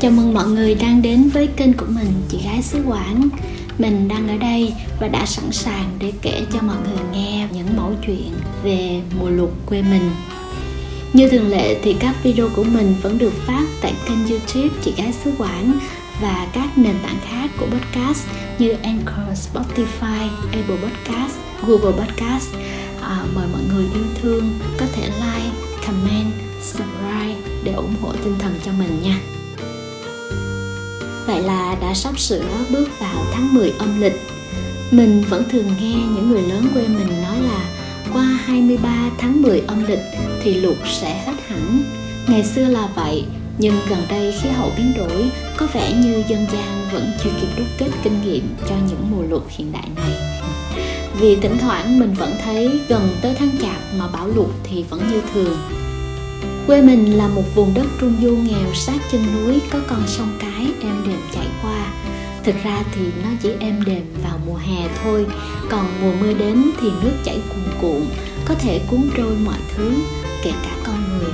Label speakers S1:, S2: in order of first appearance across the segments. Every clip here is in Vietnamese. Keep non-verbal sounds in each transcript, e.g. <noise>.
S1: Chào mừng mọi người đang đến với kênh của mình Chị Gái xứ Quảng Mình đang ở đây và đã sẵn sàng để kể cho mọi người nghe những mẫu chuyện về mùa lụt quê mình Như thường lệ thì các video của mình vẫn được phát tại kênh youtube Chị Gái xứ Quảng và các nền tảng khác của podcast như Anchor, Spotify, Apple Podcast, Google Podcast. À, mời mọi người yêu thương có thể like, comment, subscribe để ủng hộ tinh thần cho mình nha. Vậy là đã sắp sửa bước vào tháng 10 âm lịch. Mình vẫn thường nghe những người lớn quê mình nói là qua 23 tháng 10 âm lịch thì lụt sẽ hết hẳn. Ngày xưa là vậy, nhưng gần đây khí hậu biến đổi có vẻ như dân gian vẫn chưa kịp đúc kết kinh nghiệm cho những mùa lụt hiện đại này vì thỉnh thoảng mình vẫn thấy gần tới tháng chạp mà bão lụt thì vẫn như thường quê mình là một vùng đất trung du nghèo sát chân núi, có con sông cái, êm đềm chảy qua. Thực ra thì nó chỉ êm đềm vào mùa hè thôi, còn mùa mưa đến thì nước chảy cuồn cuộn, có thể cuốn trôi mọi thứ, kể cả con người.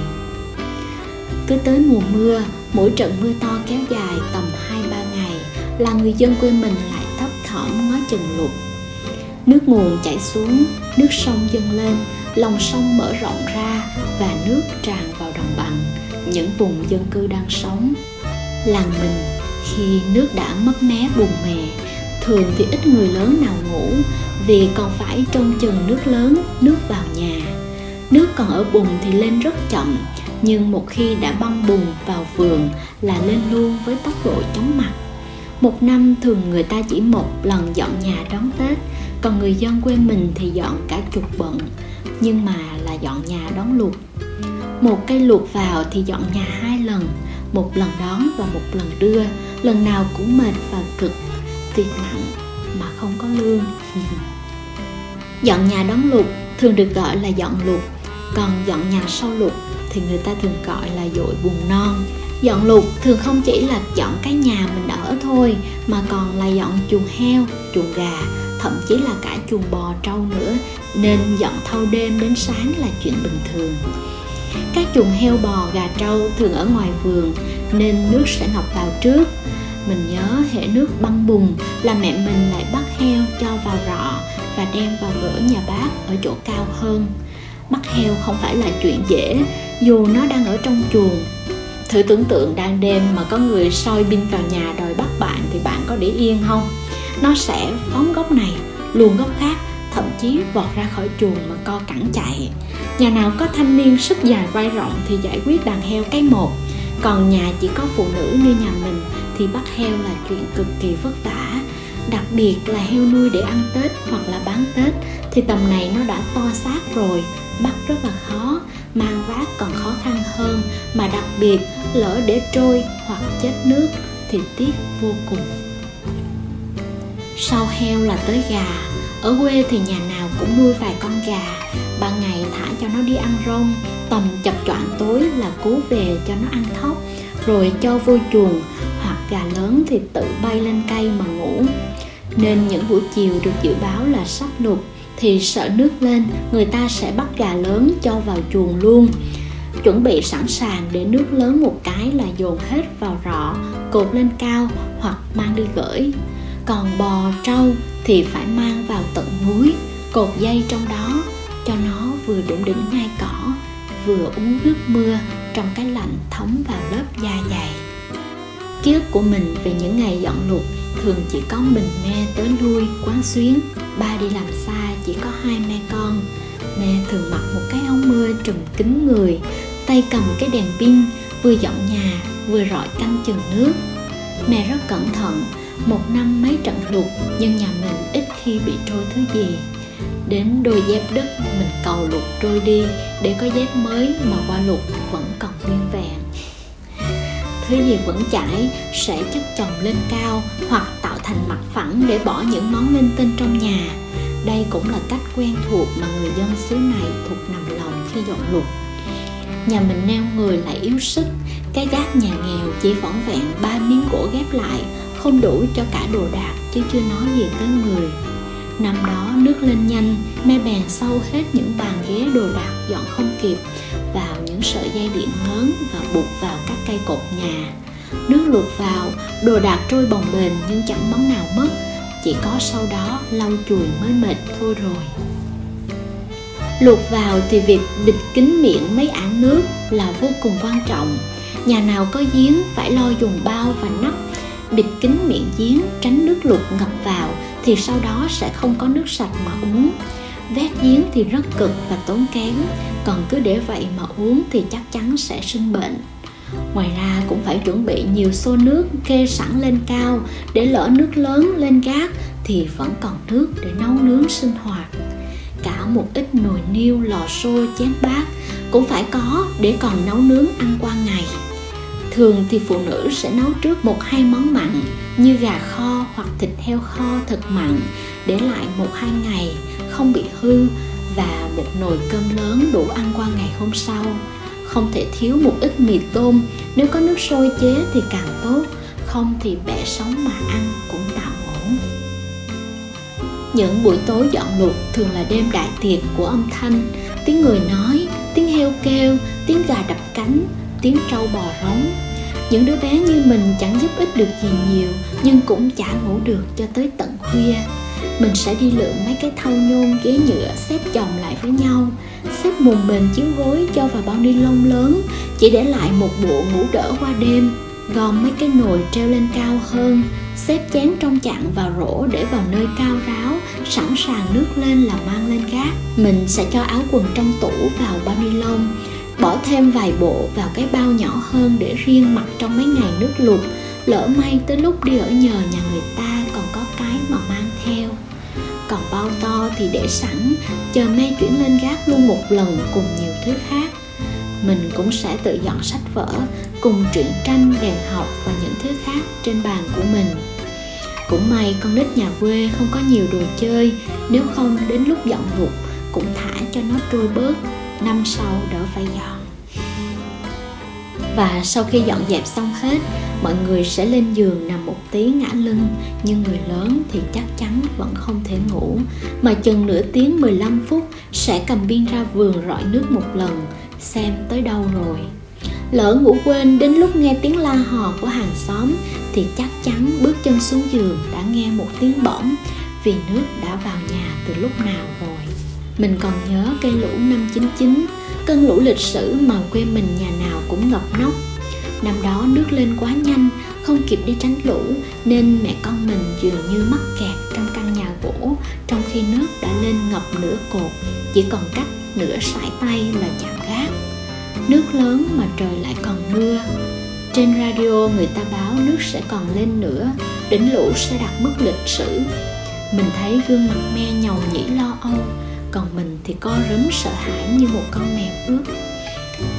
S1: Cứ tới mùa mưa, mỗi trận mưa to kéo dài tầm hai, ba ngày, là người dân quê mình lại thấp thỏm ngó chừng lụt. Nước nguồn chảy xuống, nước sông dâng lên lòng sông mở rộng ra và nước tràn vào đồng bằng. Những vùng dân cư đang sống, làng mình khi nước đã mất mé bùn mè thường thì ít người lớn nào ngủ vì còn phải trông chừng nước lớn, nước vào nhà. Nước còn ở bùn thì lên rất chậm, nhưng một khi đã băng bùn vào vườn là lên luôn với tốc độ chóng mặt. Một năm thường người ta chỉ một lần dọn nhà đón tết, còn người dân quê mình thì dọn cả chục bận nhưng mà là dọn nhà đón luộc. Một cây luộc vào thì dọn nhà hai lần, một lần đón và một lần đưa. Lần nào cũng mệt và cực, việc nặng mà không có lương. <laughs> Dọn nhà đón luộc thường được gọi là dọn luộc. Còn dọn nhà sau luộc thì người ta thường gọi là dội buồn non. Dọn luộc thường không chỉ là dọn cái nhà mình ở thôi, mà còn là dọn chuồng heo, chuồng gà thậm chí là cả chuồng bò trâu nữa, nên dọn thâu đêm đến sáng là chuyện bình thường. Các chuồng heo bò, gà trâu thường ở ngoài vườn, nên nước sẽ ngập vào trước. Mình nhớ hệ nước băng bùng là mẹ mình lại bắt heo cho vào rọ và đem vào gỡ nhà bác ở chỗ cao hơn. Bắt heo không phải là chuyện dễ, dù nó đang ở trong chuồng. Thử tưởng tượng đang đêm mà có người soi binh vào nhà đòi bắt bạn thì bạn có để yên không? Nó sẽ phóng gốc này, luồn gốc khác, thậm chí vọt ra khỏi chuồng mà co cẳng chạy. Nhà nào có thanh niên sức dài vai rộng thì giải quyết đàn heo cái một. Còn nhà chỉ có phụ nữ như nhà mình thì bắt heo là chuyện cực kỳ vất vả. Đặc biệt là heo nuôi để ăn tết hoặc là bán tết thì tầm này nó đã to xác rồi, bắt rất là khó, mang vác còn khó khăn hơn. Mà đặc biệt lỡ để trôi hoặc chết nước thì tiếc vô cùng sau heo là tới gà. Ở quê thì nhà nào cũng nuôi vài con gà. Ban ngày thả cho nó đi ăn rong, tầm chập choạng tối là cứu về cho nó ăn thóc. Rồi cho vô chuồng, hoặc gà lớn thì tự bay lên cây mà ngủ. Nên những buổi chiều được dự báo là sắp lụt thì sợ nước lên, người ta sẽ bắt gà lớn cho vào chuồng luôn. Chuẩn bị sẵn sàng để nước lớn một cái là dồn hết vào rọ, cột lên cao hoặc mang đi gửi còn bò trâu thì phải mang vào tận núi cột dây trong đó, cho nó vừa đụng đỉnh ngay cỏ, vừa uống nước mưa trong cái lạnh thấm vào lớp da dày. Ký ức của mình về những ngày dọn lụt thường chỉ có mình me tới lui, quán xuyến. Ba đi làm xa chỉ có hai mẹ con. Mẹ thường mặc một cái áo mưa trùm kín người, tay cầm cái đèn pin, vừa dọn nhà, vừa rọi canh chừng nước. Mẹ rất cẩn thận một năm mấy trận lụt nhưng nhà mình ít khi bị trôi thứ gì. Đến đôi dép đất mình cầu lụt trôi đi, để có dép mới mà qua lụt vẫn còn nguyên vẹn. Thứ gì vẫn chảy sẽ chất chồng lên cao hoặc tạo thành mặt phẳng để bỏ những món linh tinh trong nhà. Đây cũng là cách quen thuộc mà người dân xứ này thuộc nằm lòng khi dọn lụt nhà mình neo người lại yếu sức, cái gác nhà nghèo chỉ vỏn vẹn ba miếng gỗ ghép lại không đủ cho cả đồ đạc chứ chưa nói gì tới người. Năm đó, nước lên nhanh mẹ bèn sâu hết những bàn ghế đồ đạc dọn không kịp, vào những sợi dây điện lớn và buộc vào các cây cột nhà. Nước lụt vào, đồ đạc trôi bồng bềnh nhưng chẳng món nào mất, chỉ có sau đó lau chùi mới mệt thôi rồi. Lụt vào thì việc bịt kín miệng mấy ảng nước là vô cùng quan trọng. Nhà nào có giếng phải lo dùng bao và nắp bịt kín miệng giếng, tránh nước lụt ngập vào thì sau đó sẽ không có nước sạch mà uống. Vét giếng thì rất cực và tốn kém, còn cứ để vậy mà uống thì chắc chắn sẽ sinh bệnh. Ngoài ra cũng phải chuẩn bị nhiều xô nước kê sẵn lên cao để lỡ nước lớn lên gác thì vẫn còn nước để nấu nướng sinh hoạt. Cả một ít nồi niêu, lò xo chén bát cũng phải có để còn nấu nướng ăn qua ngày thường thì phụ nữ sẽ nấu trước một hai món mặn như gà kho hoặc thịt heo kho thật mặn để lại một hai ngày không bị hư và một nồi cơm lớn đủ ăn qua ngày hôm sau. Không thể thiếu một ít mì tôm, nếu có nước sôi chế thì càng tốt, không thì bẻ sống mà ăn cũng tạm ổn. Những buổi tối dọn lụt thường là đêm đại tiệc của âm thanh, tiếng người nói, tiếng heo kêu, tiếng gà đập cánh, tiếng trâu bò rống những đứa bé như mình chẳng giúp ích được gì nhiều, nhưng cũng chả ngủ được cho tới tận khuya. Mình sẽ đi lượm mấy cái thau nhôm, ghế nhựa, xếp chồng lại với nhau. Xếp mùng mền chiếu gối cho vào bao ni lông lớn, chỉ để lại một bộ ngủ đỡ qua đêm. Gom mấy cái nồi treo lên cao hơn, xếp chén trong chạn vào rổ để vào nơi cao ráo, sẵn sàng nước lên là mang lên gác. Mình sẽ cho áo quần trong tủ vào bao ni lông bỏ thêm vài bộ vào cái bao nhỏ hơn để riêng mặc trong mấy ngày nước lụt. Lỡ may tới lúc đi ở nhờ nhà người ta còn có cái mà mang theo. Còn bao to thì để sẵn, chờ me chuyển lên gác luôn một lần cùng nhiều thứ khác. Mình cũng sẽ tự dọn sách vở, cùng truyện tranh, đèn học và những thứ khác trên bàn của mình. Cũng may con nít nhà quê không có nhiều đồ chơi, nếu không đến lúc dọn lụt cũng thả cho nó trôi bớt năm sau đỡ phải dọn. Và sau khi dọn dẹp xong hết, mọi người sẽ lên giường nằm một tí ngã lưng, nhưng người lớn thì chắc chắn vẫn không thể ngủ. Mà chừng nửa tiếng 15 phút sẽ cầm biên ra vườn rọi nước một lần, xem tới đâu rồi. Lỡ ngủ quên đến lúc nghe tiếng la hò của hàng xóm thì chắc chắn bước chân xuống giường đã nghe một tiếng bỏng vì nước đã vào nhà từ lúc nào rồi mình còn nhớ cây lũ năm 99 cơn lũ lịch sử mà quê mình nhà nào cũng ngập nóc. Năm đó nước lên quá nhanh, không kịp đi tránh lũ, nên mẹ con mình dường như mắc kẹt trong căn nhà gỗ, trong khi nước đã lên ngập nửa cột, chỉ còn cách nửa sải tay là chạm gác. Nước lớn mà trời lại còn mưa. Trên radio người ta báo nước sẽ còn lên nữa, đỉnh lũ sẽ đạt mức lịch sử. Mình thấy gương mặt me nhầu nhĩ lo âu còn mình thì co rúm sợ hãi như một con mèo ướt.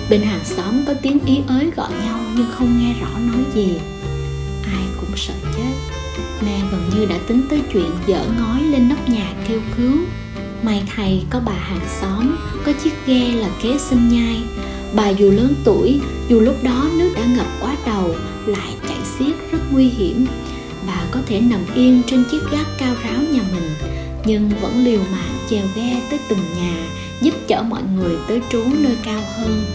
S1: Bên hàng xóm có tiếng ý ới gọi nhau nhưng không nghe rõ nói gì. Ai cũng sợ chết. Mẹ gần như đã tính tới chuyện dở ngói lên nóc nhà kêu cứu. May thầy có bà hàng xóm, có chiếc ghe là kế sinh nhai. Bà dù lớn tuổi, dù lúc đó nước đã ngập quá đầu, lại chạy xiết rất nguy hiểm. Bà có thể nằm yên trên chiếc gác cao ráo nhà mình, nhưng vẫn liều mạng chèo ghe tới từng nhà, giúp chở mọi người tới trú nơi cao hơn.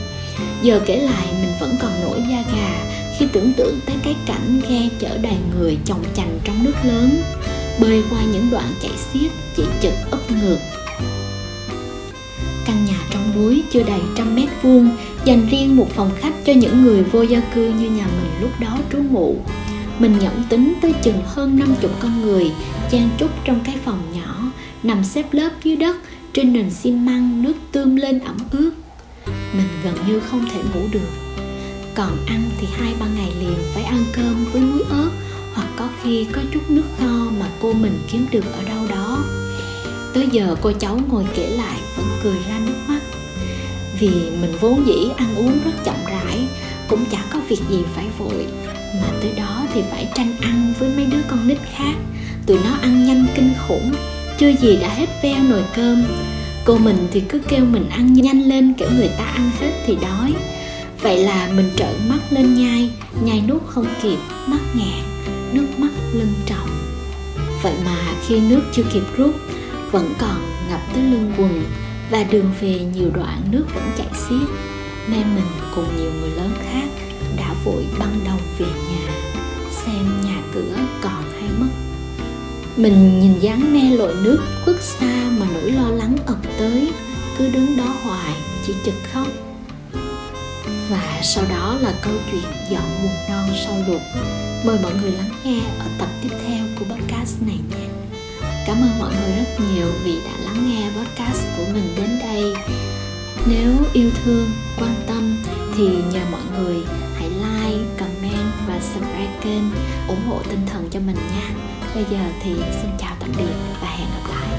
S1: Giờ kể lại, mình vẫn còn nổi da gà khi tưởng tượng tới cái cảnh ghe chở đầy người chồng chành trong nước lớn, bơi qua những đoạn chạy xiết, chỉ chực ấp ngược. Căn nhà trong núi chưa đầy trăm mét vuông, dành riêng một phòng khách cho những người vô gia cư như nhà mình lúc đó trú ngụ. Mình nhẩm tính tới chừng hơn 50 con người, chen trúc trong cái phòng nhỏ nằm xếp lớp dưới đất, trên nền xi măng nước tươm lên ẩm ướt. Mình gần như không thể ngủ được. Còn ăn thì hai ba ngày liền phải ăn cơm với muối ớt, hoặc có khi có chút nước kho mà cô mình kiếm được ở đâu đó. Tới giờ cô cháu ngồi kể lại vẫn cười ra nước mắt. Vì mình vốn dĩ ăn uống rất chậm rãi, cũng chả có việc gì phải vội, mà tới đó thì phải tranh ăn với mấy đứa con nít khác. Tụi nó ăn nhanh kinh khủng chưa gì đã hết veo nồi cơm. Cô mình thì cứ kêu mình ăn nhanh lên kiểu người ta ăn hết thì đói. Vậy là mình trợn mắt lên nhai nhai nuốt không kịp, mắt ngạn nước mắt lưng trọng vậy mà khi nước chưa kịp rút, vẫn còn ngập tới lưng quần và đường về nhiều đoạn nước vẫn chảy xiết. Nên mình cùng nhiều người lớn khác đã vội băng đầu về nhà. Mình nhìn dáng me lội nước khuất xa mà nỗi lo lắng ập tới, cứ đứng đó hoài, chỉ chực khóc. Và sau đó là câu chuyện dọn buồn non sau lụt mời mọi người lắng nghe ở tập tiếp theo của podcast này nha. Cảm ơn mọi người rất nhiều vì đã lắng nghe podcast của mình đến đây. Nếu yêu thương, quan tâm thì nhờ mọi người hãy like, comment kênh ủng hộ tinh thần cho mình nha. Bây giờ thì xin chào tạm biệt và hẹn gặp lại.